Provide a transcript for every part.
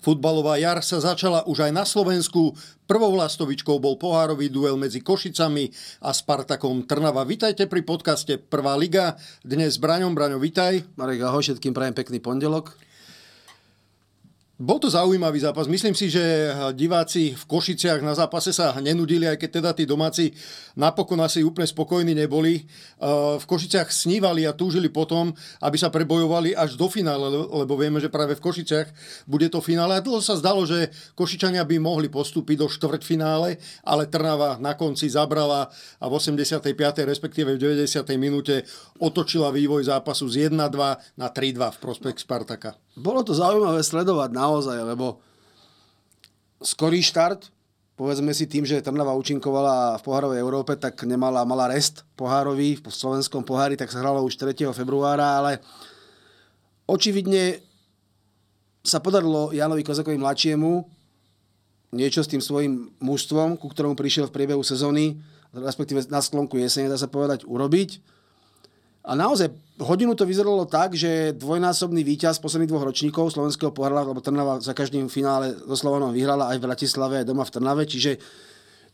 Futbalová jar sa začala už aj na Slovensku. Prvou lastovičkou bol pohárový duel medzi Košicami a Spartakom Trnava. Vítajte pri podcaste Prvá liga. Dnes s Braňom. Braňo, vítaj. Marek, ahoj, všetkým prajem pekný pondelok. Bol to zaujímavý zápas. Myslím si, že diváci v Košiciach na zápase sa nenudili, aj keď teda tí domáci napokon asi úplne spokojní neboli. V Košiciach snívali a túžili potom, aby sa prebojovali až do finále, lebo vieme, že práve v Košiciach bude to finále. A dlho sa zdalo, že Košičania by mohli postúpiť do štvrťfinále, ale Trnava na konci zabrala a v 85. respektíve v 90. minúte otočila vývoj zápasu z 1-2 na 3-2 v prospekt Spartaka. Bolo to zaujímavé sledovať naozaj, lebo skorý štart, povedzme si tým, že Trnava účinkovala v pohárovej Európe, tak nemala mala rest pohárový v slovenskom pohári, tak sa hralo už 3. februára, ale očividne sa podarilo Janovi Kozakovi mladšiemu niečo s tým svojim mužstvom, ku ktorému prišiel v priebehu sezóny, respektíve na sklonku jesene, dá sa povedať, urobiť a naozaj hodinu to vyzeralo tak, že dvojnásobný víťaz posledných dvoch ročníkov slovenského pohára, lebo Trnava za každým finále so Slovanom vyhrala aj v Bratislave, aj doma v Trnave, čiže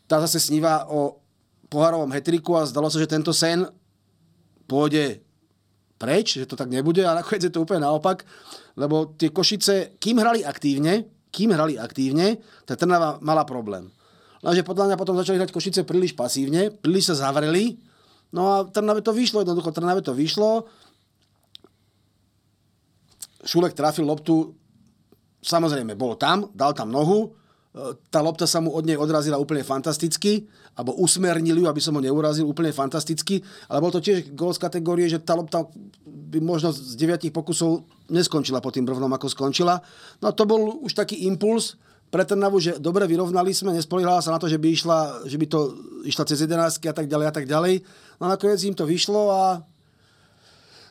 tá zase sníva o pohárovom hetriku a zdalo sa, že tento sen pôjde preč, že to tak nebude a nakoniec je to úplne naopak, lebo tie Košice, kým hrali aktívne, kým hrali aktívne, tá Trnava mala problém. Lenže podľa mňa potom začali hrať Košice príliš pasívne, príliš sa zavreli No a Trnave to vyšlo, jednoducho Trnave to vyšlo. Šulek trafil loptu, samozrejme, bol tam, dal tam nohu, e, tá lopta sa mu od nej odrazila úplne fantasticky, alebo usmernil ju, aby som ho neurazil, úplne fantasticky, ale bol to tiež gol z kategórie, že tá lopta by možno z deviatich pokusov neskončila po tým brvnom, ako skončila. No a to bol už taký impuls, pre Trnavu, že dobre vyrovnali sme, nespoliehala sa na to, že by, išla, že by to išla cez 11 a tak ďalej a tak ďalej. No a nakoniec im to vyšlo a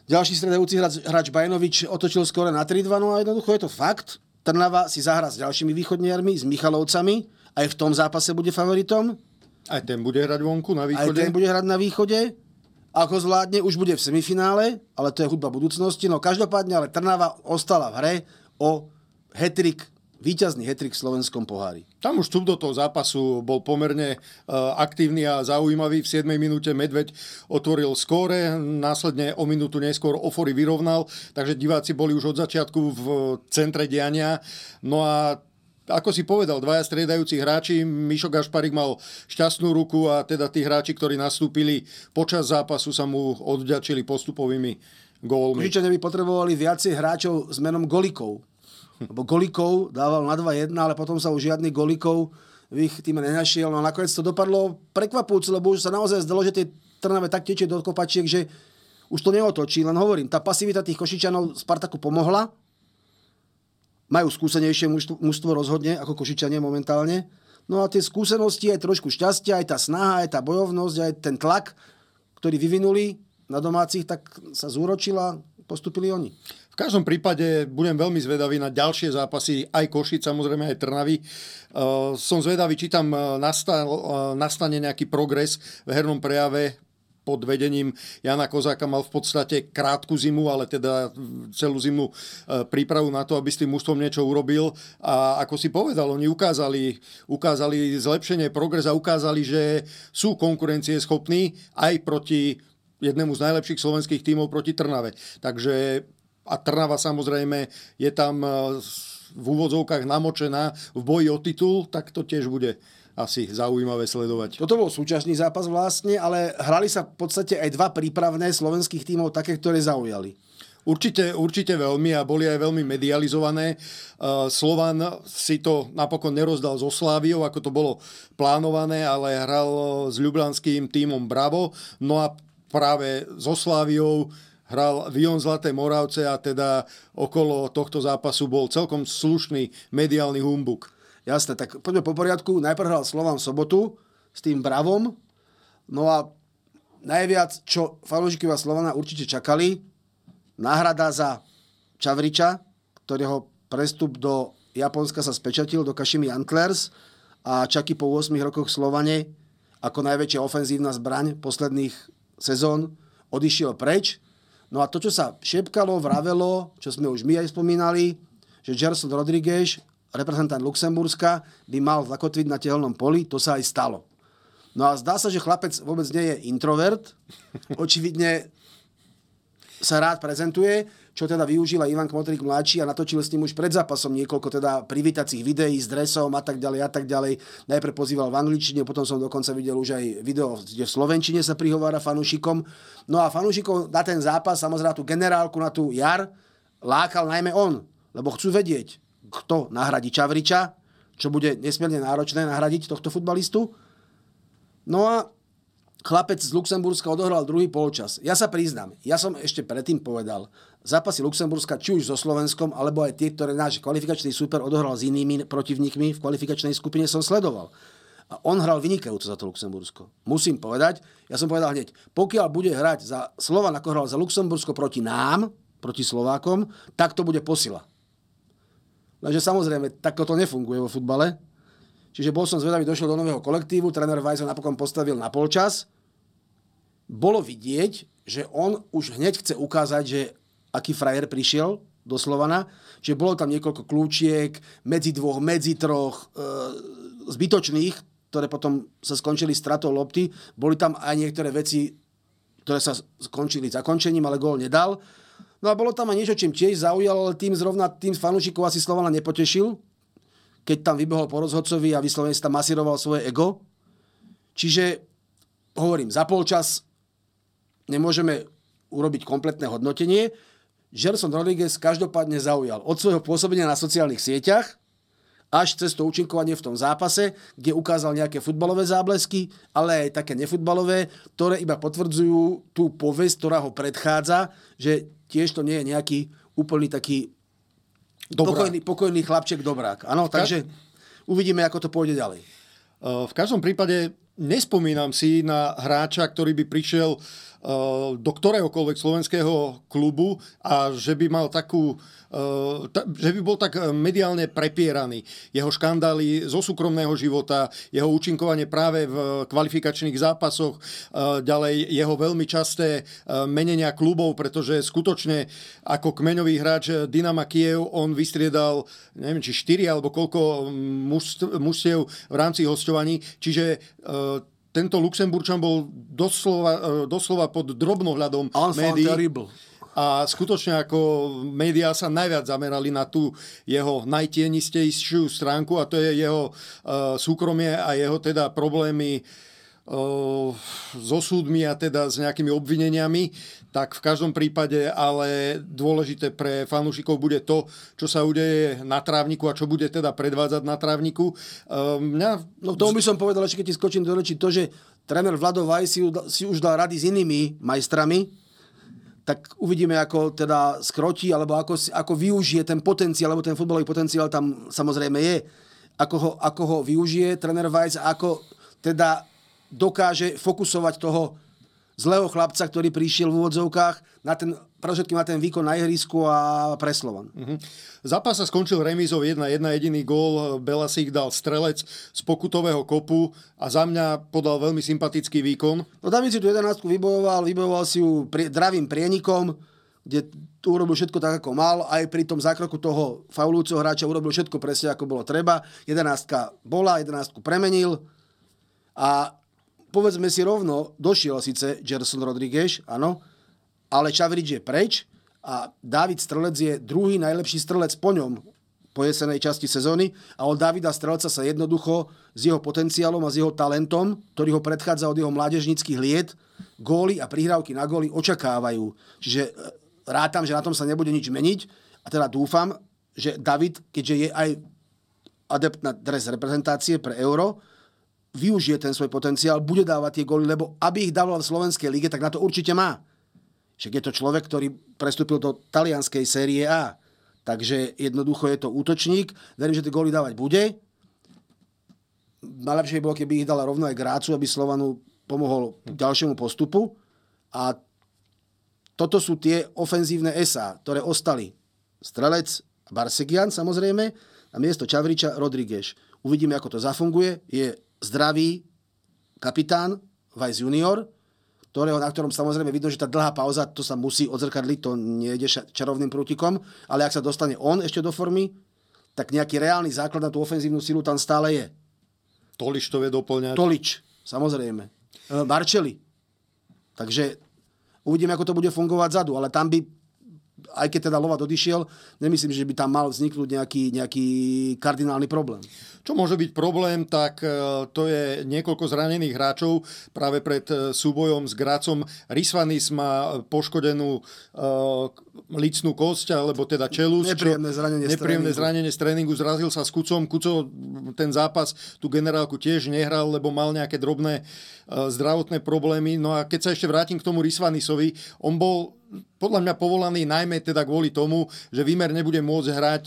ďalší stredajúci hráč, hráč Bajnovič otočil skore na 3-2, no a jednoducho je to fakt. Trnava si zahra s ďalšími východniarmi, s Michalovcami, aj v tom zápase bude favoritom. Aj ten bude hrať vonku na východe. Aj ten bude hrať na východe. Ako zvládne, už bude v semifinále, ale to je hudba budúcnosti. No každopádne, ale Trnava ostala v hre o hetrik víťazný hetrik v slovenskom pohári. Tam už vstup do toho zápasu bol pomerne uh, aktívny a zaujímavý. V 7. minúte Medveď otvoril skóre, následne o minútu neskôr Ofory vyrovnal, takže diváci boli už od začiatku v centre diania. No a ako si povedal, dvaja striedajúci hráči, Mišo Gašparik mal šťastnú ruku a teda tí hráči, ktorí nastúpili počas zápasu, sa mu odďačili postupovými gólmi. Košičania by potrebovali viacej hráčov s menom Golikov lebo Golikov dával na 2-1, ale potom sa už žiadny Golikov v ich týme nenašiel. No a nakoniec to dopadlo prekvapujúce, lebo už sa naozaj zdalo, že tie Trnave tak tečie do kopačiek, že už to neotočí. Len hovorím, tá pasivita tých Košičanov Spartaku pomohla. Majú skúsenejšie mužstvo rozhodne ako Košičania momentálne. No a tie skúsenosti, aj trošku šťastia, aj tá snaha, aj tá bojovnosť, aj ten tlak, ktorý vyvinuli na domácich, tak sa zúročila, postupili oni. V každom prípade budem veľmi zvedavý na ďalšie zápasy, aj Košic, samozrejme aj Trnavy. Uh, som zvedavý, či tam uh, uh, nastane nejaký progres v hernom prejave pod vedením Jana Kozáka mal v podstate krátku zimu, ale teda celú zimu prípravu na to, aby s tým mužstvom niečo urobil. A ako si povedal, oni ukázali, ukázali zlepšenie, progres a ukázali, že sú konkurencieschopní aj proti jednému z najlepších slovenských tímov proti Trnave. Takže a Trnava samozrejme je tam e, v úvodzovkách namočená v boji o titul, tak to tiež bude asi zaujímavé sledovať. Toto bol súčasný zápas vlastne, ale hrali sa v podstate aj dva prípravné slovenských tímov, také, ktoré zaujali. Určite, určite veľmi a boli aj veľmi medializované. E, Slovan si to napokon nerozdal so Sláviou, ako to bolo plánované, ale hral s ľublanským tímom Bravo. No a práve so Sláviou hral Vion Zlaté Moravce a teda okolo tohto zápasu bol celkom slušný mediálny humbuk. Jasné, tak poďme po poriadku. Najprv hral Slovan sobotu s tým Bravom. No a najviac, čo fanúšikovia Slovana určite čakali, náhrada za Čavriča, ktorého prestup do Japonska sa spečatil do Kashimi Antlers a Čaky po 8 rokoch Slovane ako najväčšia ofenzívna zbraň posledných sezón odišiel preč. No a to, čo sa šepkalo, vravelo, čo sme už my aj spomínali, že Gerson Rodriguez, reprezentant Luxemburska, by mal zakotviť na tehelnom poli, to sa aj stalo. No a zdá sa, že chlapec vôbec nie je introvert. Očividne sa rád prezentuje, čo teda využila Ivan Kmotrík mladší a natočil s ním už pred zápasom niekoľko teda privítacích videí s dresom a tak ďalej a tak ďalej. Najprv pozýval v angličtine, potom som dokonca videl už aj video, kde v slovenčine sa prihovára fanúšikom. No a fanúšikov na ten zápas, samozrejme tú generálku, na tú jar, lákal najmä on, lebo chcú vedieť, kto nahradí Čavriča, čo bude nesmierne náročné nahradiť tohto futbalistu. No a chlapec z Luxemburska odohral druhý polčas. Ja sa priznám, ja som ešte predtým povedal, zápasy Luxemburska, či už so Slovenskom, alebo aj tie, ktoré náš kvalifikačný super odohral s inými protivníkmi v kvalifikačnej skupine, som sledoval. A on hral vynikajúco za to Luxembursko. Musím povedať, ja som povedal hneď, pokiaľ bude hrať za Slovan, ako hral za Luxembursko proti nám, proti Slovákom, tak to bude posila. Lenže samozrejme, takto to nefunguje vo futbale. Čiže bol som zvedavý, došiel do nového kolektívu, tréner Weiss napokon postavil na polčas. Bolo vidieť, že on už hneď chce ukázať, že aký frajer prišiel do Slovana, že bolo tam niekoľko kľúčiek, medzi dvoch, medzi troch, e, zbytočných, ktoré potom sa skončili stratou lopty. Boli tam aj niektoré veci, ktoré sa skončili zakončením, ale gól nedal. No a bolo tam aj niečo, čím tiež zaujal, ale tým zrovna tým fanúšikov asi Slovana nepotešil, keď tam vybehol po rozhodcovi a vyslovene si tam masíroval svoje ego. Čiže, hovorím, za polčas nemôžeme urobiť kompletné hodnotenie. Gerson Rodriguez každopádne zaujal od svojho pôsobenia na sociálnych sieťach až cez to účinkovanie v tom zápase, kde ukázal nejaké futbalové záblesky, ale aj také nefutbalové, ktoré iba potvrdzujú tú povesť, ktorá ho predchádza, že tiež to nie je nejaký úplný taký Pokojný, pokojný chlapček dobrák. Áno, takže uvidíme, ako to pôjde ďalej. V každom prípade nespomínam si na hráča, ktorý by prišiel Eh, do ktoréhokoľvek slovenského klubu a že by mal takú, eh, že by bol tak eh, mediálne prepieraný. Jeho škandály zo súkromného života, jeho účinkovanie práve v kvalifikačných zápasoch, ďalej jeho veľmi časté menenia klubov, pretože skutočne ako kmeňový hráč Dynama Kiev on vystriedal, neviem, či 4 alebo koľko mužstiev v rámci hostovaní, čiže tento Luxemburčan bol doslova, e, doslova pod drobnohľadom médií. A skutočne ako médiá sa najviac zamerali na tú jeho najtienistejšiu stránku a to je jeho uh, súkromie a jeho teda problémy uh, so súdmi a teda s nejakými obvineniami tak v každom prípade ale dôležité pre fanúšikov bude to, čo sa udeje na trávniku a čo bude teda predvádzať na trávniku. Um, mňa... No tomu by som povedal, ešte keď ti skočím do reči, to, že tréner Vlado Vaj si, si už dal rady s inými majstrami, tak uvidíme, ako teda skrotí, alebo ako, ako využije ten potenciál, lebo ten futbalový potenciál tam samozrejme je. Ako ho, ako ho využije tréner Vajs ako teda dokáže fokusovať toho zlého chlapca, ktorý prišiel v úvodzovkách na ten, predovšetkým na ten výkon na ihrisku a pre Slovan. Uh-huh. Zápas sa skončil remízou 1-1, jediný gól. Belasík dal strelec z pokutového kopu a za mňa podal veľmi sympatický výkon. No David si tú 11 vybojoval, vybojoval si ju pri, dravým prienikom, kde tu urobil všetko tak, ako mal. Aj pri tom zákroku toho faulujúceho hráča urobil všetko presne, ako bolo treba. 11 bola, 11 premenil a povedzme si rovno, došiel síce Gerson Rodriguez, áno, ale Čavrič je preč a David Strelec je druhý najlepší strelec po ňom po jesenej časti sezóny a od Davida Strelca sa jednoducho s jeho potenciálom a s jeho talentom, ktorý ho predchádza od jeho mládežnických liet, góly a prihrávky na góly očakávajú. Čiže e, rátam, že na tom sa nebude nič meniť a teda dúfam, že David, keďže je aj adept na dres reprezentácie pre Euro, využije ten svoj potenciál, bude dávať tie góly, lebo aby ich dával v Slovenskej lige, tak na to určite má. Však je to človek, ktorý prestúpil do talianskej série A. Takže jednoducho je to útočník. Verím, že tie góly dávať bude. Najlepšie by bolo, keby ich dala rovno aj Grácu, aby Slovanu pomohol ďalšiemu postupu. A toto sú tie ofenzívne SA, ktoré ostali. Strelec, Barsegian samozrejme, a miesto Čavriča Rodríguez. Uvidíme, ako to zafunguje. Je zdravý kapitán, Vice junior, ktorého, na ktorom samozrejme vidno, že tá dlhá pauza, to sa musí odzrkadliť, to nejde čarovným prútikom, ale ak sa dostane on ešte do formy, tak nejaký reálny základ na tú ofenzívnu silu tam stále je. Tolič to vie doplňať. Tolič, samozrejme. Marčeli. Takže uvidíme, ako to bude fungovať zadu, ale tam by aj keď teda Lova odišiel, nemyslím, že by tam mal vzniknúť nejaký, nejaký kardinálny problém. Čo môže byť problém, tak e, to je niekoľko zranených hráčov práve pred e, súbojom s Grácom. Rysvanis má poškodenú uh, licnú kosť, alebo teda čelus. Nepríjemné zranenie nepríjemné z zranenie z tréningu. Zrazil sa s Kucom. Kuco ten zápas, tú generálku tiež nehral, lebo mal nejaké drobné zdravotné problémy. No a keď sa ešte vrátim k tomu Rysvanisovi, on bol podľa mňa povolaný najmä teda kvôli tomu, že Výmer nebude môcť hrať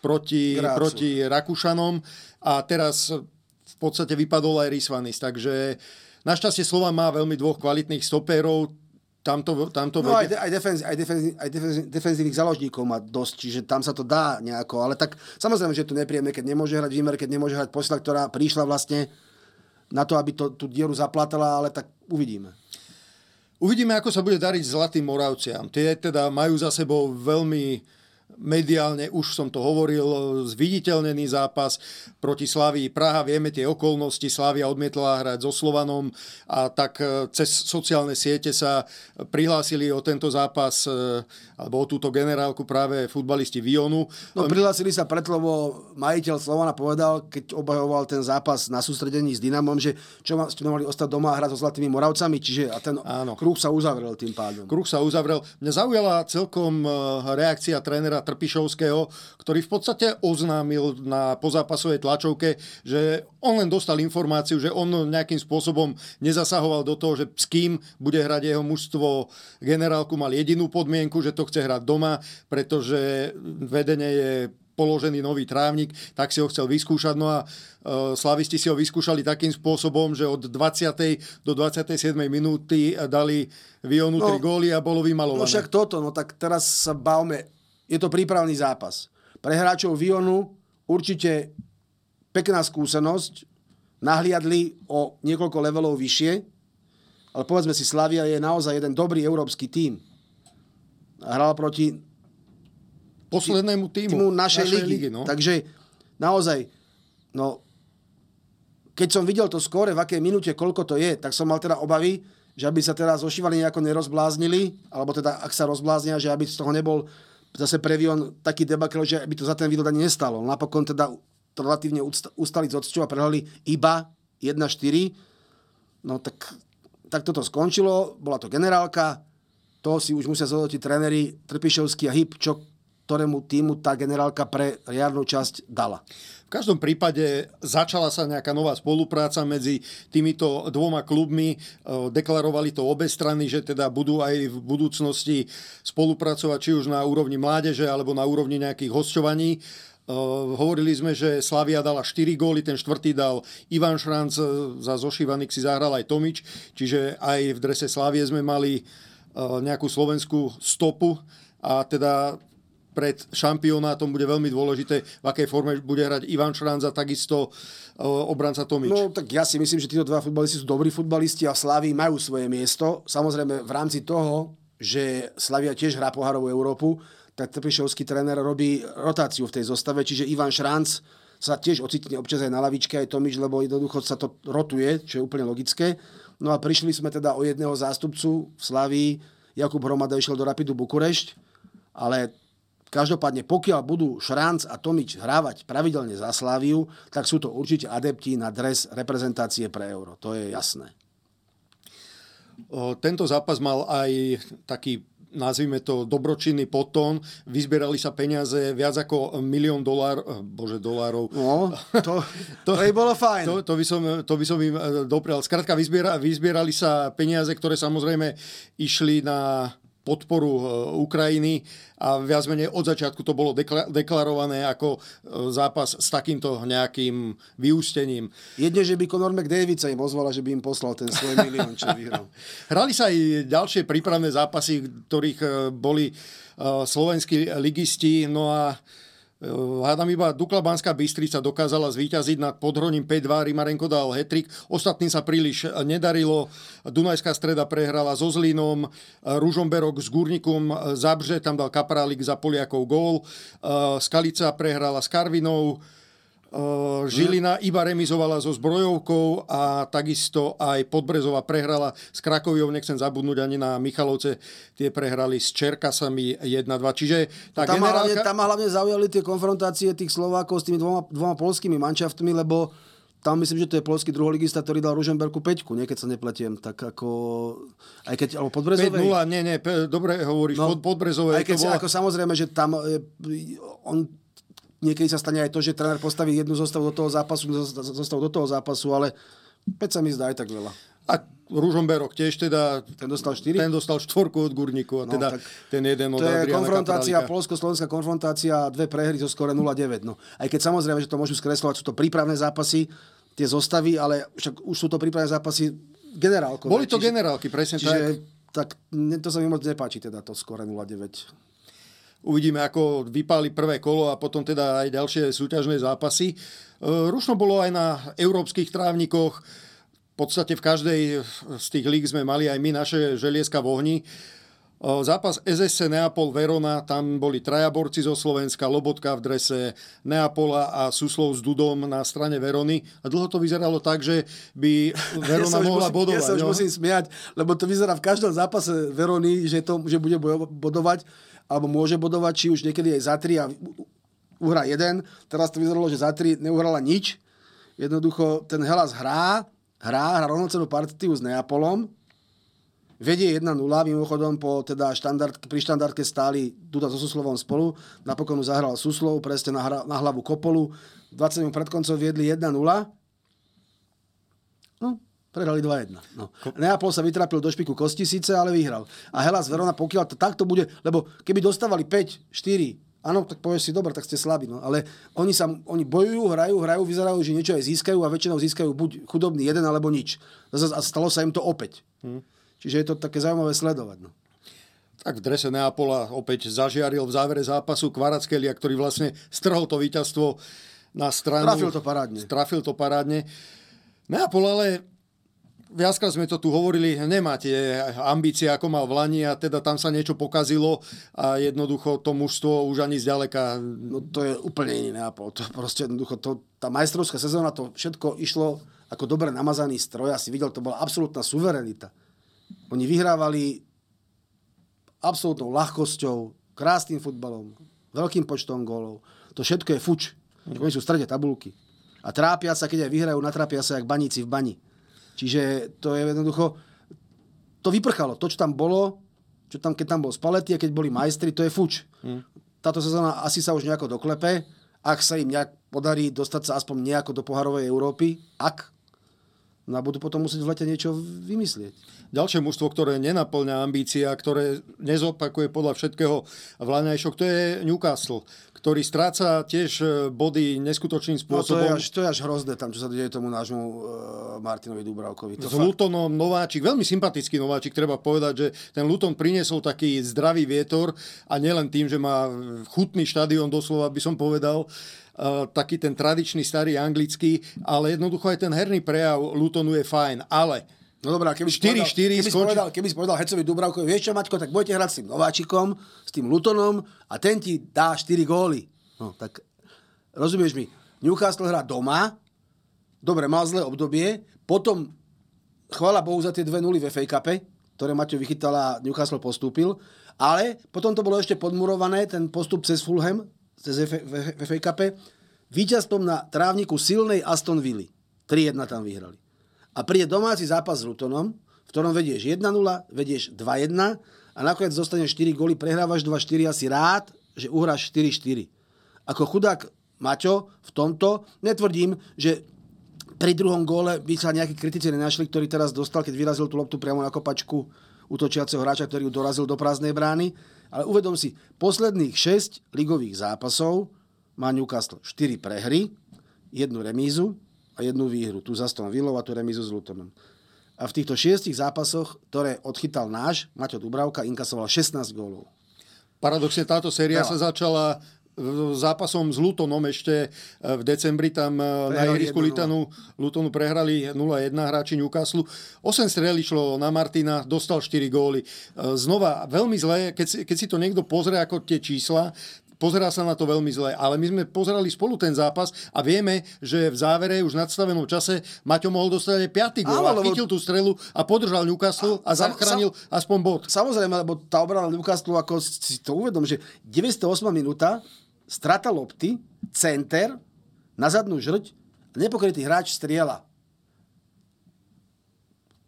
proti, proti Rakúšanom a teraz v podstate vypadol aj Rysvanis. Takže našťastie Slova má veľmi dvoch kvalitných stopérov, tamto, tamto no aj, aj, defenz, aj, defenz, aj defenz, defenzívnych záložníkov má dosť, čiže tam sa to dá nejako, ale tak samozrejme, že je to nepríjemné, keď nemôže hrať Výmer, keď nemôže hrať posila, ktorá prišla vlastne na to, aby to, tú dieru zaplatala, ale tak uvidíme. Uvidíme, ako sa bude dariť Zlatým Moravciam. Tie teda majú za sebou veľmi mediálne, už som to hovoril, zviditeľnený zápas proti Slavii Praha. Vieme tie okolnosti, Slavia odmietla hrať so Slovanom a tak e, cez sociálne siete sa prihlásili o tento zápas e, alebo o túto generálku práve futbalisti Vionu. No prihlásili sa preto, lebo majiteľ Slovana povedal, keď obajoval ten zápas na sústredení s Dynamom, že čo ste mali ostať doma a hrať so Zlatými Moravcami, čiže a ten Áno. kruh sa uzavrel tým pádom. Kruh sa uzavrel. Mňa zaujala celkom e, reakcia trénera Trpišovského, ktorý v podstate oznámil na pozápasovej tlačovke, že on len dostal informáciu, že on nejakým spôsobom nezasahoval do toho, že s kým bude hrať jeho mužstvo. Generálku mal jedinú podmienku, že to chce hrať doma, pretože vedenie je položený nový trávnik, tak si ho chcel vyskúšať. No a uh, slavisti si ho vyskúšali takým spôsobom, že od 20. do 27. minúty dali Vionu no, 3 góly a bolo vymalované. No však toto, no tak teraz sa bavme je to prípravný zápas. Pre hráčov Vionu určite pekná skúsenosť, nahliadli o niekoľko levelov vyššie, ale povedzme si, Slavia je naozaj jeden dobrý európsky tím. Hral proti poslednému týmu, týmu našej, našej ligy. ligy no. Takže naozaj, no, keď som videl to skóre, v akej minúte, koľko to je, tak som mal teda obavy, že aby sa teraz zošívali nejako nerozbláznili, alebo teda ak sa rozbláznia, že aby z toho nebol zase pre Vion taký debakel, že by to za ten výhľad ani nestalo. Napokon teda to relatívne ustali z odsťou a prehrali iba 1-4. No tak, tak toto skončilo, bola to generálka, to si už musia zhodnotiť tréneri Trpišovský a Hyp, čo ktorému týmu tá generálka pre riadnu časť dala. V každom prípade začala sa nejaká nová spolupráca medzi týmito dvoma klubmi. E, deklarovali to obe strany, že teda budú aj v budúcnosti spolupracovať či už na úrovni mládeže alebo na úrovni nejakých hosťovaní. Uh, hovorili sme, že Slavia dala 4 góly, ten štvrtý dal Ivan Šranc, za zošívaných si zahral aj Tomič, čiže aj v drese Slavie sme mali nejakú slovenskú stopu a teda pred šampionátom bude veľmi dôležité, v akej forme bude hrať Ivan Šranza, takisto e, obranca Tomič. No tak ja si myslím, že títo dva futbalisti sú dobrí futbalisti a Slavy majú svoje miesto. Samozrejme v rámci toho, že Slavia tiež hrá pohárovú Európu, tak Trpišovský tréner robí rotáciu v tej zostave, čiže Ivan Šranc sa tiež ocitne občas aj na lavičke, aj Tomič, lebo jednoducho sa to rotuje, čo je úplne logické. No a prišli sme teda o jedného zástupcu v Slavii, Jakub Hromada išiel do Rapidu Bukurešť, ale Každopádne, pokiaľ budú Šranc a Tomič hrávať pravidelne za Sláviu, tak sú to určite adepti na dres reprezentácie pre euro. To je jasné. Tento zápas mal aj taký nazvime to dobročinný potón. Vyzbierali sa peniaze viac ako milión dolár, eh, bože, dolárov. No, to, to, to by bolo fajn. To, to, by som, to by som im eh, doprial. Skrátka, vyzbiera, vyzbierali sa peniaze, ktoré samozrejme išli na podporu e, Ukrajiny a viac menej od začiatku to bolo dekla- deklarované ako e, zápas s takýmto nejakým vyústením. Jedne, že by Conor McDavid sa im ozvala, že by im poslal ten svoj milión, čo vyhral. Hrali sa aj ďalšie prípravné zápasy, ktorých e, boli slovenskí ligisti, no a Hádam iba Dukla Banská Bystrica dokázala zvíťaziť nad Podhroním 5-2, Rimarenko dal hetrik. Ostatným sa príliš nedarilo. Dunajská streda prehrala so Zlínom, Ružomberok s Gurnikom Zabrže, tam dal Kaprálik za Poliakov gól. Skalica prehrala s Karvinou, Žilina iba remizovala so zbrojovkou a takisto aj Podbrezova prehrala s Krakoviou, nechcem zabudnúť ani na Michalovce, tie prehrali s Čerkasami 1-2. Čiže tá tam, generálka... hlavne, tam hlavne zaujali tie konfrontácie tých Slovákov s tými dvoma, dvoma polskými manšaftmi, lebo tam myslím, že to je polský druholigista, ktorý dal Ružomberku 5, nie keď sa nepletiem, tak ako... Aj keď, alebo Podbrezovej... 5-0, nie, nie, dobre hovoríš, no, pod, Podbrezovej. Aj keď, bola... ako samozrejme, že tam on niekedy sa stane aj to, že tréner postaví jednu zostavu do toho zápasu, zostavu do toho zápasu, ale 5 sa mi zdá aj tak veľa. A Ružomberok tiež teda... Ten dostal 4? Ten dostal štvorku od Gurníku a no, teda ten jeden od To je Adriana konfrontácia, Kapralika. polsko-slovenská konfrontácia, dve prehry zo skore 0-9. No. Aj keď samozrejme, že to môžu skreslovať, sú to prípravné zápasy, tie zostavy, ale však už sú to prípravné zápasy generálkové. Boli to čiže, generálky, presne čiže, tak. tak. to sa mi moc nepáči, teda to skore 0-9. Uvidíme, ako vypáli prvé kolo a potom teda aj ďalšie súťažné zápasy. E, rušno bolo aj na európskych trávnikoch. V podstate v každej z tých líg sme mali aj my naše želieska v ohni. E, zápas SSC Neapol Verona, tam boli traja borci zo Slovenska, Lobotka v drese Neapola a Suslov s Dudom na strane Verony. A dlho to vyzeralo tak, že by Verona ja mohla musím, bodovať. Ja sa už no? musím smiať, lebo to vyzerá v každom zápase Verony, že, to, že bude bodovať alebo môže bodovať, či už niekedy aj za 3 a uhrá jeden. Teraz to vyzeralo, že za 3 neuhrala nič. Jednoducho ten Helas hrá, hrá, hrá rovnocenú partiu s Neapolom, vedie 1-0, mimochodom po teda štandard, pri štandardke stáli Duda so Suslovom spolu, napokon zahral Suslov, presne na, hra, na hlavu Kopolu, 20 minút pred koncom viedli 1-0, no, prehrali 2-1. No. Neapol sa vytrapil do špiku kosti síce, ale vyhral. A Hellas Verona, pokiaľ to takto bude, lebo keby dostávali 5, 4, áno, tak povieš si, dobre, tak ste slabí. No. Ale oni, sa, oni bojujú, hrajú, hrajú, vyzerajú, že niečo aj získajú a väčšinou získajú buď chudobný jeden alebo nič. A stalo sa im to opäť. Hmm. Čiže je to také zaujímavé sledovať. No. Tak v drese Neapola opäť zažiaril v závere zápasu Kvarackelia, ktorý vlastne strhol to víťazstvo na stranu. Trafil to parádne. Trafil to parádne. Neapol ale viackrát sme to tu hovorili, nemá tie ambície, ako mal v Lani a teda tam sa niečo pokazilo a jednoducho to mužstvo už ani zďaleka... No to je úplne iný Neapol. To proste jednoducho, to, tá majstrovská sezóna, to všetko išlo ako dobre namazaný stroj. Ja si videl, to bola absolútna suverenita. Oni vyhrávali absolútnou ľahkosťou, krásnym futbalom, veľkým počtom gólov. To všetko je fuč. Oni sú v strede tabulky. A trápia sa, keď aj vyhrajú, natrápia sa jak baníci v bani. Čiže to je jednoducho... To vyprchalo. To, čo tam bolo, čo tam, keď tam bol Spalletti a keď boli majstri, to je fuč. Hmm. Táto sezóna asi sa už nejako doklepe. Ak sa im nejak podarí dostať sa aspoň nejako do poharovej Európy, ak, no a budú potom musieť v lete niečo vymyslieť. Ďalšie mužstvo, ktoré nenaplňa ambícia, ktoré nezopakuje podľa všetkého vláňajšok, to je Newcastle, ktorý stráca tiež e, body neskutočným spôsobom. No to, je až, to je až hrozné tam, čo sa deje tomu nášmu uh, Martinovi Dubravkovi. To s fakt... Lutonom Nováčik, veľmi sympatický Nováčik, treba povedať, že ten Luton priniesol taký zdravý vietor a nielen tým, že má chutný štadión, doslova by som povedal, Uh, taký ten tradičný starý anglický, ale jednoducho aj ten herný prejav Lutonu je fajn. Ale No dobrá, keby 4, 4, keby, si povedal, keby si povedal Hecovi Dubravkovi, vieš čo, Maťko, tak budete hrať s tým Nováčikom, s tým Lutonom a ten ti dá 4 góly. No, tak rozumieš mi, Newcastle hrá doma, dobre, mal zlé obdobie, potom chvála Bohu za tie dve nuly v FA Cup, ktoré Maťo vychytal a Newcastle postúpil, ale potom to bolo ešte podmurované, ten postup cez Fulham, cez FA Cup, víťazstvom na trávniku silnej Aston Villa. 3-1 tam vyhrali a príde domáci zápas s Lutonom, v ktorom vedieš 1-0, vedieš 2-1 a nakoniec dostaneš 4 góly, prehrávaš 2-4 a si rád, že uhráš 4-4. Ako chudák Maťo v tomto, netvrdím, že pri druhom góle by sa nejakí kritici nenašli, ktorý teraz dostal, keď vyrazil tú loptu priamo na kopačku útočiaceho hráča, ktorý ju dorazil do prázdnej brány. Ale uvedom si, posledných 6 ligových zápasov má Newcastle 4 prehry, jednu remízu a jednu výhru. Tu za Aston Villou a tú remízu s Lutonom. A v týchto šiestich zápasoch, ktoré odchytal náš, Maťo Dubravka, inkasoval 16 gólov. Paradoxne táto séria Veľa. sa začala zápasom s Lutonom ešte e, v decembri tam e, na Prehrali ihrisku 1:0. Lutonu, prehrali 0-1 hráči Newcastle. 8 strel išlo na Martina, dostal 4 góly. E, Znova, veľmi zlé, keď si, keď si to niekto pozrie ako tie čísla, pozerá sa na to veľmi zle, ale my sme pozerali spolu ten zápas a vieme, že v závere už v nadstavenom čase Maťo mohol dostať aj 5. gól a chytil tú strelu a podržal Newcastle a, sam- zachránil aspoň bod. Samozrejme, lebo tá obrana Newcastle, ako si to uvedom, že 908 minúta, strata lopty, center, na zadnú žrť, a nepokrytý hráč strieľa.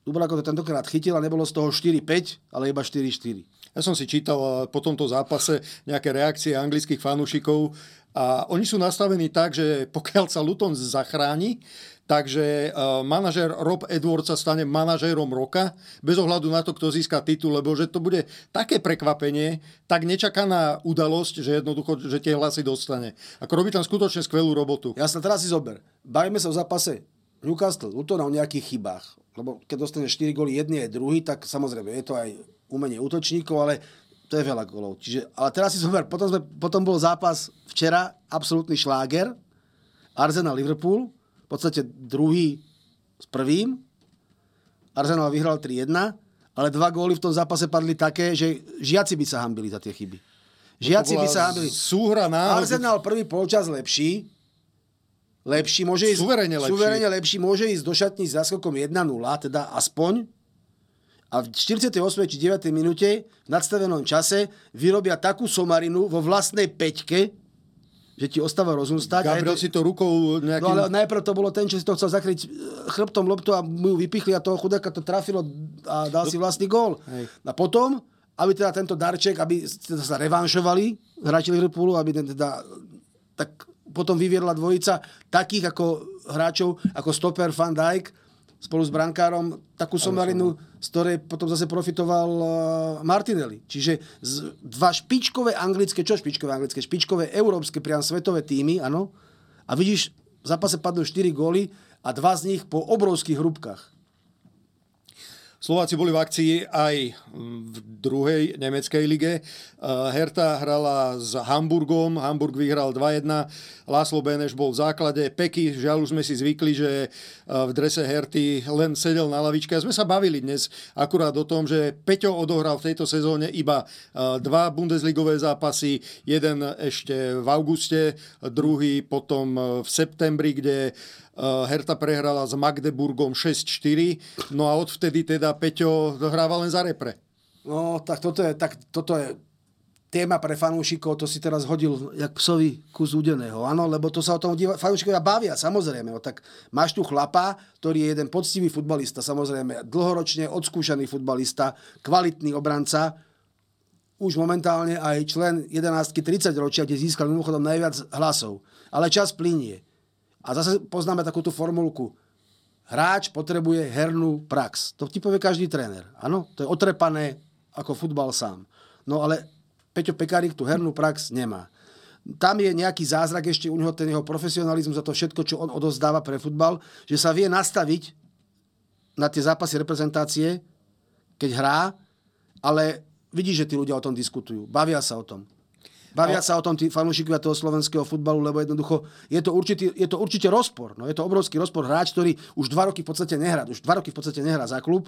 Dubravko to tentokrát chytil a nebolo z toho 4-5, ale iba 4-4. Ja som si čítal eh, po tomto zápase nejaké reakcie anglických fanúšikov a oni sú nastavení tak, že pokiaľ sa Luton zachráni, takže uh, manažer Rob Edwards sa stane manažérom roka, bez ohľadu na to, kto získa titul, lebo že to bude také prekvapenie, tak nečakaná udalosť, že jednoducho, že tie hlasy dostane. Ako robí tam skutočne skvelú robotu. Ja sa teraz si zober. Bavíme sa o zápase Newcastle, Luton o nejakých chybách. Lebo keď dostane 4 góly jedný aj druhý, tak samozrejme je to aj umenie útočníkov, ale to je veľa gólov. Čiže, ale teraz si zober, potom, sme, potom bol zápas včera, absolútny šláger, Arsenal Liverpool, v podstate druhý s prvým. Arsenal vyhral 3-1, ale dva góly v tom zápase padli také, že žiaci by sa hambili za tie chyby. Žiaci by sa hambili. Súhra náhod. Arsenal prvý polčas lepší, lepší, môže ísť, Suverene lepší. suverene lepší, môže ísť do šatní s záskokom 1-0, teda aspoň. A v 48. či 9. minúte v nadstavenom čase vyrobia takú somarinu vo vlastnej peťke, že ti ostáva rozum stať. Gabriel to- si to rukou nejakým... No ale najprv to bolo ten, čo si to chcel zakryť e, chrbtom loptu a mu ju vypichli a toho chudáka to trafilo a dal si vlastný gól. Hej. A potom, aby teda tento darček, aby teda sa revanšovali hráči Liverpoolu, aby ten teda tak potom vyviedla dvojica takých ako hráčov, ako stoper Van Dijk spolu s brankárom, takú somarinu, z ktorej potom zase profitoval uh, Martinelli. Čiže dva špičkové anglické, čo špičkové anglické, špičkové európske, priam svetové týmy, áno. A vidíš, v zápase padnú 4 góly a dva z nich po obrovských hrúbkach. Slováci boli v akcii aj v druhej nemeckej lige. Eh, Hertha hrala s Hamburgom, Hamburg vyhral 2-1, Láslo Beneš bol v základe, Peky, žiaľ už sme si zvykli, že eh, v drese Herty len sedel na lavičke. A sme sa bavili dnes akurát o tom, že Peťo odohral v tejto sezóne iba eh, dva bundesligové zápasy, jeden ešte v auguste, druhý potom v septembri, kde Herta prehrala s Magdeburgom 6-4, no a odvtedy teda Peťo hrával len za repre. No, tak toto je, tak toto je téma pre fanúšikov, to si teraz hodil jak psovi kus údeného, áno, lebo to sa o tom diva, fanúšikovia bavia, samozrejme, no, tak máš tu chlapa, ktorý je jeden poctivý futbalista, samozrejme, dlhoročne odskúšaný futbalista, kvalitný obranca, už momentálne aj člen 11 30 ročia, kde získal mimochodom najviac hlasov. Ale čas plinie. A zase poznáme takúto formulku. Hráč potrebuje hernú prax. To ti povie každý tréner. Áno, to je otrepané ako futbal sám. No ale Peťo Pekarík tú hernú prax nemá. Tam je nejaký zázrak ešte u neho, ten jeho profesionalizmus za to všetko, čo on odozdáva pre futbal, že sa vie nastaviť na tie zápasy reprezentácie, keď hrá, ale vidíš, že tí ľudia o tom diskutujú. Bavia sa o tom. Bavia sa o tom tí fanúšikovia toho slovenského futbalu, lebo jednoducho je to, určitý, je to určite rozpor. No, je to obrovský rozpor. Hráč, ktorý už dva roky v podstate nehrá, už dva roky v podstate nehrá za klub,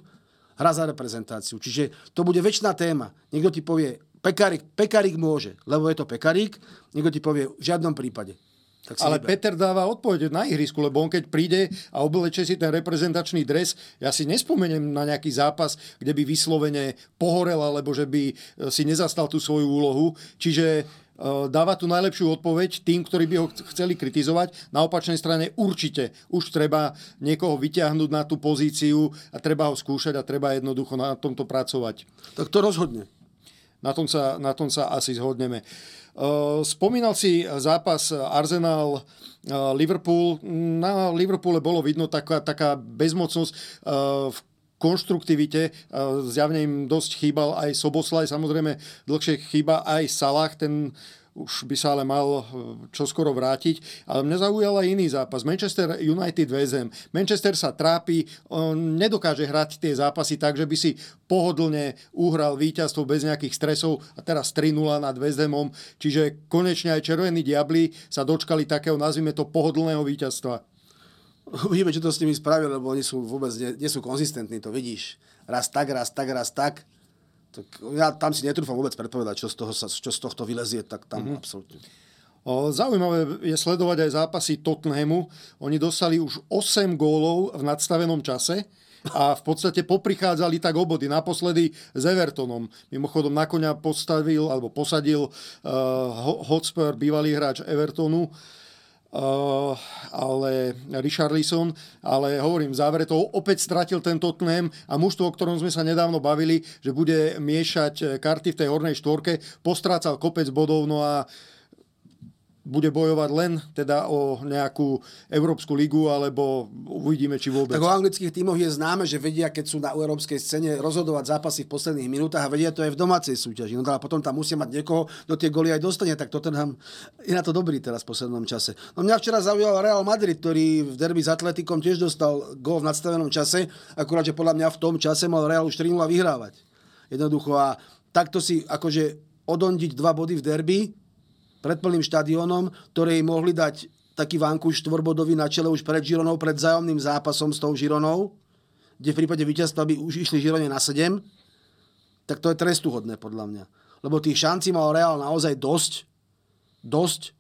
hrá za reprezentáciu. Čiže to bude väčšiná téma. Niekto ti povie, Pekarík, Pekarík môže, lebo je to Pekarík, niekto ti povie, v žiadnom prípade. Tak Ale vyber. Peter dáva odpoveď na ihrisku, lebo on keď príde a obleče si ten reprezentačný dres, ja si nespomeniem na nejaký zápas, kde by vyslovene pohorel, alebo že by e, si nezastal tú svoju úlohu. Čiže dáva tu najlepšiu odpoveď tým, ktorí by ho ch- chceli kritizovať. Na opačnej strane určite už treba niekoho vyťahnuť na tú pozíciu a treba ho skúšať a treba jednoducho na tomto pracovať. Tak to rozhodne. Na tom sa, na tom sa asi zhodneme. Uh, Spomínal si zápas Arsenal uh, Liverpool. Na Liverpoole bolo vidno taká, taká bezmocnosť. V konštruktivite. Zjavne im dosť chýbal aj Soboslaj, samozrejme dlhšie chýba aj Salah, ten už by sa ale mal eh, čoskoro vrátiť. Ale mňa zaujal aj iný zápas. Manchester United Vezem. Manchester sa trápi, on nedokáže hrať tie zápasy tak, že by si pohodlne uhral víťazstvo bez nejakých stresov a teraz 3-0 nad Vezemom. Čiže konečne aj Červení diabli sa dočkali takého, nazvime to, pohodlného víťazstva. Uvidíme, čo to s nimi spravili, lebo oni sú vôbec nie, nie sú konzistentní, to vidíš. Raz tak, raz tak, raz tak tak ja tam si netrúfam vôbec predpovedať, čo z, toho sa, čo z tohto vylezie, tak tam mm-hmm. absolútne. O, zaujímavé je sledovať aj zápasy Tottenhamu. Oni dostali už 8 gólov v nadstavenom čase a v podstate poprichádzali tak obody. Naposledy s Evertonom. Mimochodom na konia postavil alebo posadil uh, Hotspur, bývalý hráč Evertonu. Uh, ale Richarlison, ale hovorím, v závere to opäť stratil ten Tottenham a mužstvo, o ktorom sme sa nedávno bavili, že bude miešať karty v tej hornej štvorke, postrácal kopec bodov, no a bude bojovať len teda o nejakú Európsku ligu, alebo uvidíme, či vôbec. Tak o anglických tímoch je známe, že vedia, keď sú na európskej scéne rozhodovať zápasy v posledných minútach a vedia to aj v domácej súťaži. No a potom tam musia mať niekoho, kto tie goly aj dostane, tak Tottenham je na to dobrý teraz v poslednom čase. No mňa včera zaujal Real Madrid, ktorý v derby s Atletikom tiež dostal gól v nadstavenom čase, akurát, že podľa mňa v tom čase mal Real už 3 vyhrávať. Jednoducho a takto si akože odondiť dva body v derby, pred plným štadiónom, ktorej mohli dať taký vánku štvorbodový na čele už pred Žironou, pred zájomným zápasom s tou Žironou, kde v prípade víťazstva by už išli Žirone na 7, tak to je trestuhodné podľa mňa. Lebo tých šancí mal Real naozaj dosť, dosť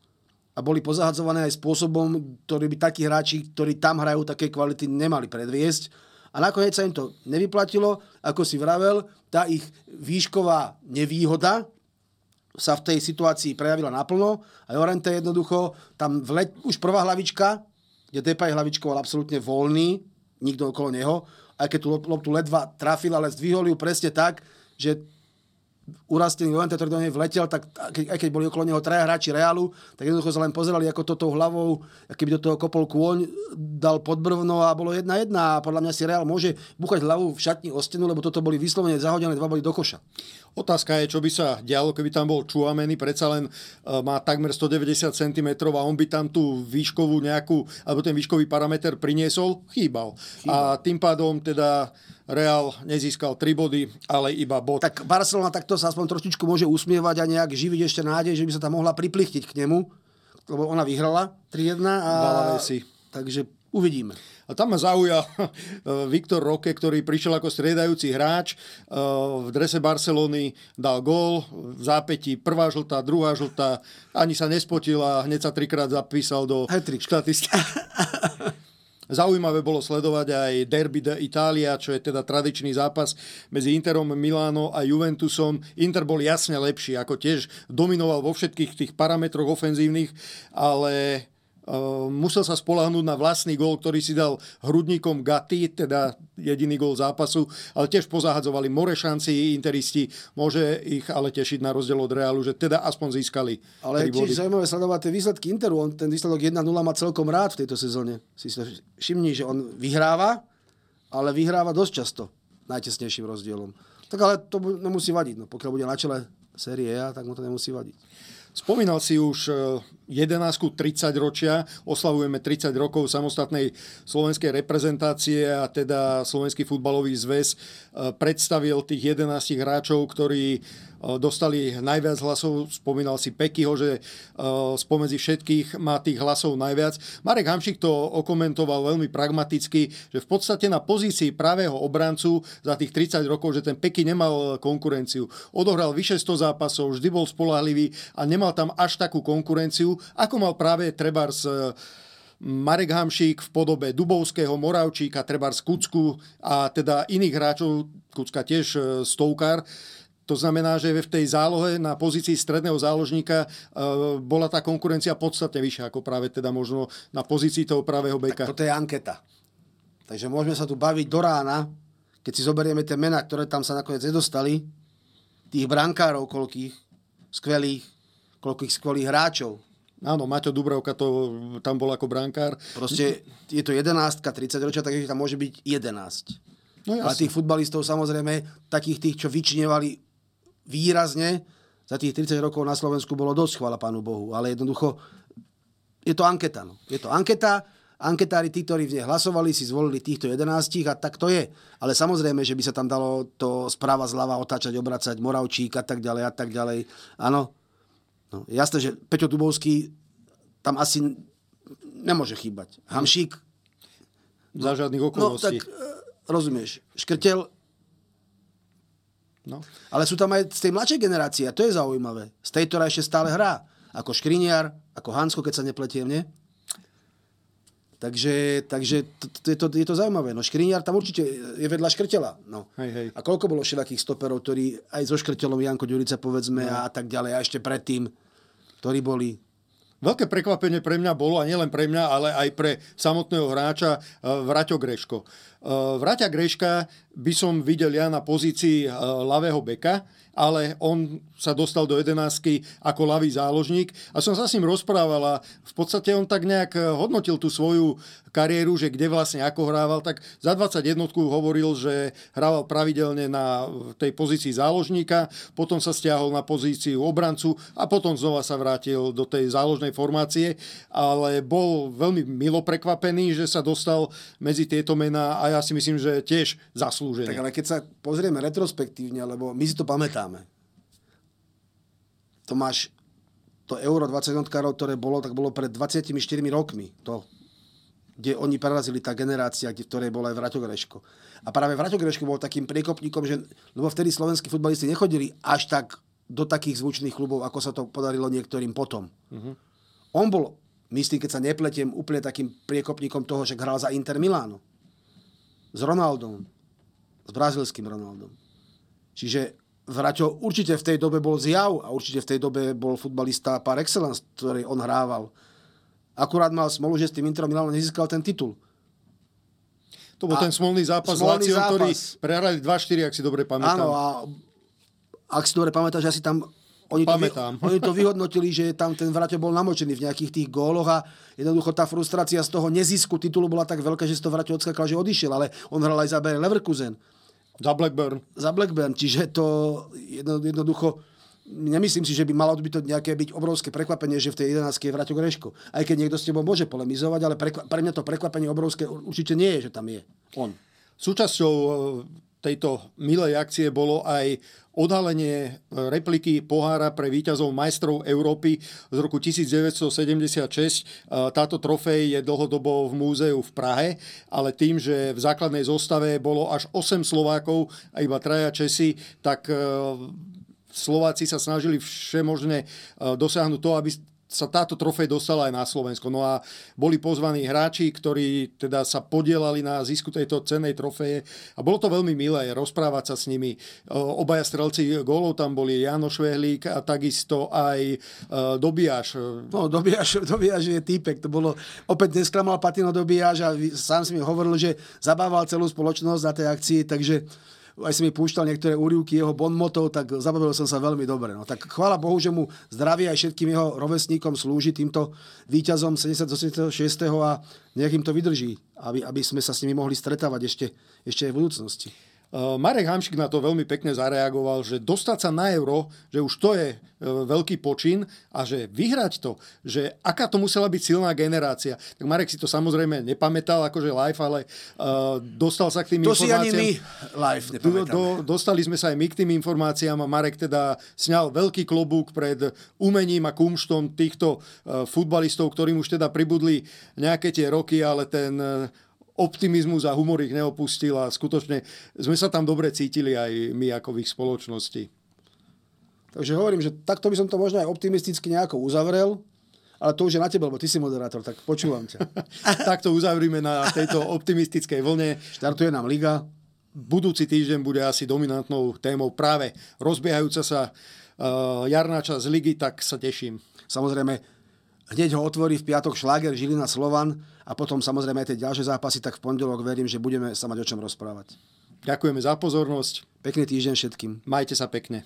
a boli pozahadzované aj spôsobom, ktorý by takí hráči, ktorí tam hrajú také kvality, nemali predviesť. A nakoniec sa im to nevyplatilo, ako si vravel, tá ich výšková nevýhoda, sa v tej situácii prejavila naplno a Jorente jednoducho tam vleť, už prvá hlavička, kde Depay hlavičkoval absolútne voľný, nikto okolo neho, aj keď tú loptu ledva trafil, ale zdvihol ju presne tak, že urastený Levante, ktorý do nej vletel, tak aj keď boli okolo neho traja hráči Realu, tak jednoducho sa len pozerali, ako to tou hlavou, keby do toho kopol kôň, dal podbrvno a bolo jedna jedna a podľa mňa si Real môže buchať hlavu v šatni o stenu, lebo toto boli vyslovene zahodené dva boli do koša. Otázka je, čo by sa dialo, keby tam bol Čuameny, predsa len uh, má takmer 190 cm a on by tam tú výškovú nejakú, alebo ten výškový parameter priniesol, chýbal. chýbal. A tým pádom teda Real nezískal 3 body, ale iba bod. Tak Barcelona takto sa aspoň trošičku môže usmievať a nejak živiť ešte nádej, že by sa tam mohla priplichtiť k nemu, lebo ona vyhrala 3-1 a... si. Takže uvidíme. A tam ma zaujal Viktor Roque, ktorý prišiel ako striedajúci hráč. Eh, v drese Barcelony dal gól, v zápätí prvá žltá, druhá žltá, ani sa nespotil a hneď sa trikrát zapísal do štatistiky. Zaujímavé bolo sledovať aj Derby de Italia, čo je teda tradičný zápas medzi Interom Miláno a Juventusom. Inter bol jasne lepší, ako tiež dominoval vo všetkých tých parametroch ofenzívnych, ale musel sa spolahnúť na vlastný gól, ktorý si dal hrudníkom Gatti, teda jediný gól zápasu, ale tiež pozahadzovali more šanci interisti, môže ich ale tešiť na rozdiel od Realu, že teda aspoň získali. Ale je tiež zaujímavé sledovať tie výsledky Interu, on ten výsledok 1-0 má celkom rád v tejto sezóne. Si všimni, že on vyhráva, ale vyhráva dosť často najtesnejším rozdielom. Tak ale to nemusí vadiť, no, pokiaľ bude na čele série A, tak mu to nemusí vadiť. Spomínal si už 11 30 ročia, oslavujeme 30 rokov samostatnej slovenskej reprezentácie a teda Slovenský futbalový zväz eh, predstavil tých 11 hráčov, ktorí dostali najviac hlasov. Spomínal si Pekyho, že spomedzi všetkých má tých hlasov najviac. Marek Hamšik to okomentoval veľmi pragmaticky, že v podstate na pozícii pravého obrancu za tých 30 rokov, že ten Peky nemal konkurenciu. Odohral vyše 100 zápasov, vždy bol spolahlivý a nemal tam až takú konkurenciu, ako mal práve Trebars Marek Hamšík v podobe Dubovského, Moravčíka, Trebars Kucku a teda iných hráčov, Kucka tiež e, stovkár. To znamená, že v tej zálohe na pozícii stredného záložníka e, bola tá konkurencia podstatne vyššia ako práve teda možno na pozícii toho pravého beka. Tak toto je anketa. Takže môžeme sa tu baviť do rána, keď si zoberieme tie mená, ktoré tam sa nakoniec nedostali, tých brankárov koľkých, skvelých, koľkých skvelých hráčov. Áno, Maťo Dubravka to tam bol ako brankár. Proste je to 11, 30 ročia, takže tam môže byť 11. No jasne. Ale tých futbalistov samozrejme, takých tých, čo vyčnevali výrazne, za tých 30 rokov na Slovensku bolo dosť, chvala Pánu Bohu. Ale jednoducho, je to anketa. No. Je to anketa, anketári, tí, ktorí v nej hlasovali, si zvolili týchto 11 a tak to je. Ale samozrejme, že by sa tam dalo to správa zľava otáčať, obracať, Moravčík a tak ďalej a tak ďalej. Áno. No, jasné, že Peťo Dubovský tam asi nemôže chýbať. Hamšík, Za žiadnych no okolností. tak e, rozumieš, Škrtel, No. ale sú tam aj z tej mladšej generácie a to je zaujímavé. Z tej, ktorá ešte stále hrá. Ako Škriniar, ako Hansko, keď sa nepletiem, nie? Takže, takže to, to, je, to, je to zaujímavé. No Škriniar tam určite je vedľa Škrtela. No. Hej, hej. A koľko bolo všelakých stoperov, ktorí aj so Škrtelom, Janko Ďurica povedzme No. a tak ďalej, a ešte predtým, ktorí boli Veľké prekvapenie pre mňa bolo, a nielen pre mňa, ale aj pre samotného hráča eh, Vraťo Greško. Eh, Vraťa Greška by som videl ja na pozícii eh, ľavého beka, ale on sa dostal do 11 ako ľavý záložník a som sa s ním rozprával a v podstate on tak nejak eh, hodnotil tú svoju kariéru, že kde vlastne ako hrával, tak za 21 hovoril, že hrával pravidelne na tej pozícii záložníka, potom sa stiahol na pozíciu obrancu a potom znova sa vrátil do tej záložnej formácie, ale bol veľmi milo prekvapený, že sa dostal medzi tieto mená a ja si myslím, že tiež zaslúžený. Tak ale keď sa pozrieme retrospektívne, lebo my si to pamätáme. To máš to Euro 20 jednotkárov, ktoré bolo, tak bolo pred 24 rokmi. To, kde oni prerazili tá generácia, kde, v ktorej bol aj Vraťo Greško. A práve Vraťo Greško bol takým priekopníkom, že, lebo vtedy slovenskí futbalisti nechodili až tak do takých zvučných klubov, ako sa to podarilo niektorým potom. Uh-huh. On bol, myslím, keď sa nepletiem, úplne takým priekopníkom toho, že hral za Inter Miláno. S Ronaldom. S brazilským Ronaldom. Čiže Vraťo určite v tej dobe bol zjav a určite v tej dobe bol futbalista par excellence, ktorý on hrával. Akurát mal smolu, že s tým Interom Milano nezískal ten titul. to bol a- ten smolný zápas s Láciom, ktorý prehrali 2-4, ak si dobre pamätám. Áno, a ak si dobre pamätáš, asi tam oni to, vy, Pamätám. oni to vyhodnotili, že tam ten Vraťo bol namočený v nejakých tých góloch a jednoducho tá frustrácia z toho nezisku titulu bola tak veľká, že z toho Vraťo odskakal, že odišiel, ale on hral aj za Bayer Leverkusen. Za Blackburn. za Blackburn, čiže to jedno, jednoducho nemyslím si, že by malo byť to nejaké byť obrovské prekvapenie, že v tej 11 je Vraťo Greško. Aj keď niekto s tebou môže polemizovať, ale prekva- pre mňa to prekvapenie obrovské určite nie je, že tam je on. Súčasťou tejto milej akcie bolo aj odhalenie e, repliky pohára pre víťazov majstrov Európy z roku 1976. E, Táto trofej je dlhodobo v múzeu v Prahe, ale tým, že v základnej zostave bolo až 8 Slovákov a iba traja Česi, tak e, Slováci sa snažili všemožne dosiahnuť to, aby sa táto trofej dostala aj na Slovensko. No a boli pozvaní hráči, ktorí teda sa podielali na zisku tejto cennej trofeje a bolo to veľmi milé rozprávať sa s nimi. Obaja strelci gólov tam boli Janoš Vehlík a takisto aj e, Dobiaš. No, Dobiaš, Dobiaš je týpek, to bolo, opäť nesklamal Patino Dobiaš a sám si mi hovoril, že zabával celú spoločnosť na tej akcii, takže aj si mi púšťal niektoré úrivky jeho bonmotov, tak zabavil som sa veľmi dobre. No, tak chvála Bohu, že mu zdravie aj všetkým jeho rovesníkom slúži týmto víťazom 76. a nech im to vydrží, aby, aby sme sa s nimi mohli stretávať ešte, ešte aj v budúcnosti. Uh, Marek Hamšik na to veľmi pekne zareagoval, že dostať sa na euro, že už to je uh, veľký počin a že vyhrať to, že aká to musela byť silná generácia. Tak Marek si to samozrejme nepamätal akože live, ale uh, dostal sa k tým To si ani informáciám. my live Do, do, dostali sme sa aj my k tým informáciám a Marek teda sňal veľký klobúk pred umením a kumštom týchto uh, futbalistov, ktorým už teda pribudli nejaké tie roky, ale ten uh, optimizmus a humor ich neopustil a skutočne sme sa tam dobre cítili aj my ako v ich spoločnosti. Takže hovorím, že takto by som to možno aj optimisticky nejako uzavrel, ale to už je na tebe, lebo ty si moderátor, tak počúvam ťa. Takto uzavrime na tejto optimistickej vlne. Štartuje nám liga. Budúci týždeň bude asi dominantnou témou práve rozbiehajúca sa uh, jarná časť ligy, tak sa teším. Samozrejme, hneď ho otvorí v piatok Šláger, Žilina, Slovan a potom samozrejme aj tie ďalšie zápasy, tak v pondelok verím, že budeme sa mať o čom rozprávať. Ďakujeme za pozornosť. Pekný týždeň všetkým. Majte sa pekne.